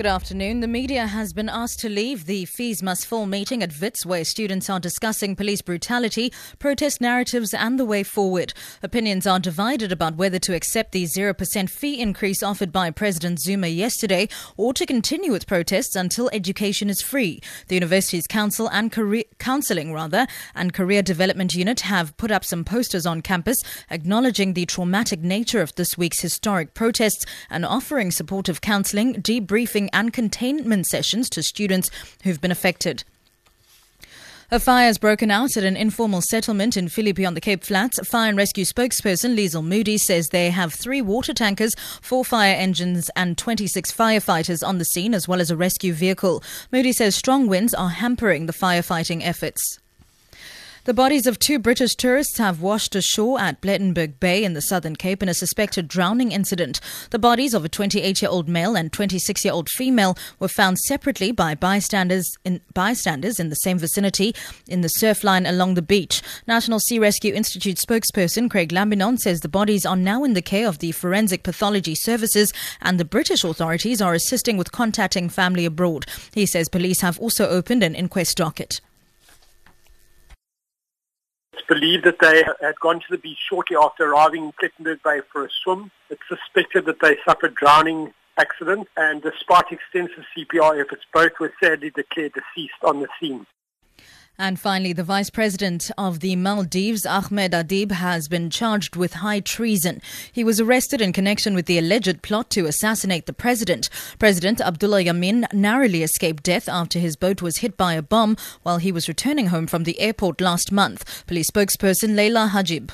Good afternoon. The media has been asked to leave the Fees Must Fall meeting at Wits, where students are discussing police brutality, protest narratives, and the way forward. Opinions are divided about whether to accept the 0% fee increase offered by President Zuma yesterday or to continue with protests until education is free. The university's council and career, counseling rather and career development unit have put up some posters on campus acknowledging the traumatic nature of this week's historic protests and offering supportive counseling, debriefing and containment sessions to students who've been affected. A fire has broken out at an informal settlement in Philippi on the Cape Flats. Fire and rescue spokesperson Liesl Moody says they have three water tankers, four fire engines, and 26 firefighters on the scene, as well as a rescue vehicle. Moody says strong winds are hampering the firefighting efforts. The bodies of two British tourists have washed ashore at Plettenberg Bay in the Southern Cape in a suspected drowning incident. The bodies of a 28 year old male and 26 year old female were found separately by bystanders in, bystanders in the same vicinity in the surf line along the beach. National Sea Rescue Institute spokesperson Craig Lambinon says the bodies are now in the care of the Forensic Pathology Services and the British authorities are assisting with contacting family abroad. He says police have also opened an inquest docket believed that they had gone to the beach shortly after arriving in Plettenberg Bay for a swim. It's suspected that they suffered drowning accident and despite extensive CPR efforts, both were sadly declared deceased on the scene. And finally, the Vice President of the Maldives, Ahmed Adeeb, has been charged with high treason. He was arrested in connection with the alleged plot to assassinate the president. President Abdullah Yameen narrowly escaped death after his boat was hit by a bomb while he was returning home from the airport last month. Police spokesperson Leila Hajib.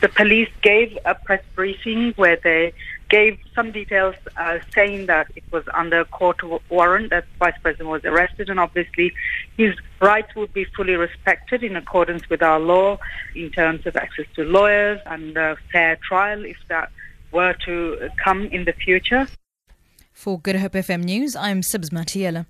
The police gave a press briefing where they gave some details uh, saying that it was under court warrant that Vice President was arrested, and obviously his rights would be fully respected in accordance with our law in terms of access to lawyers and a fair trial if that were to come in the future. For Good Hope FM News, I'm Sibs Matiela.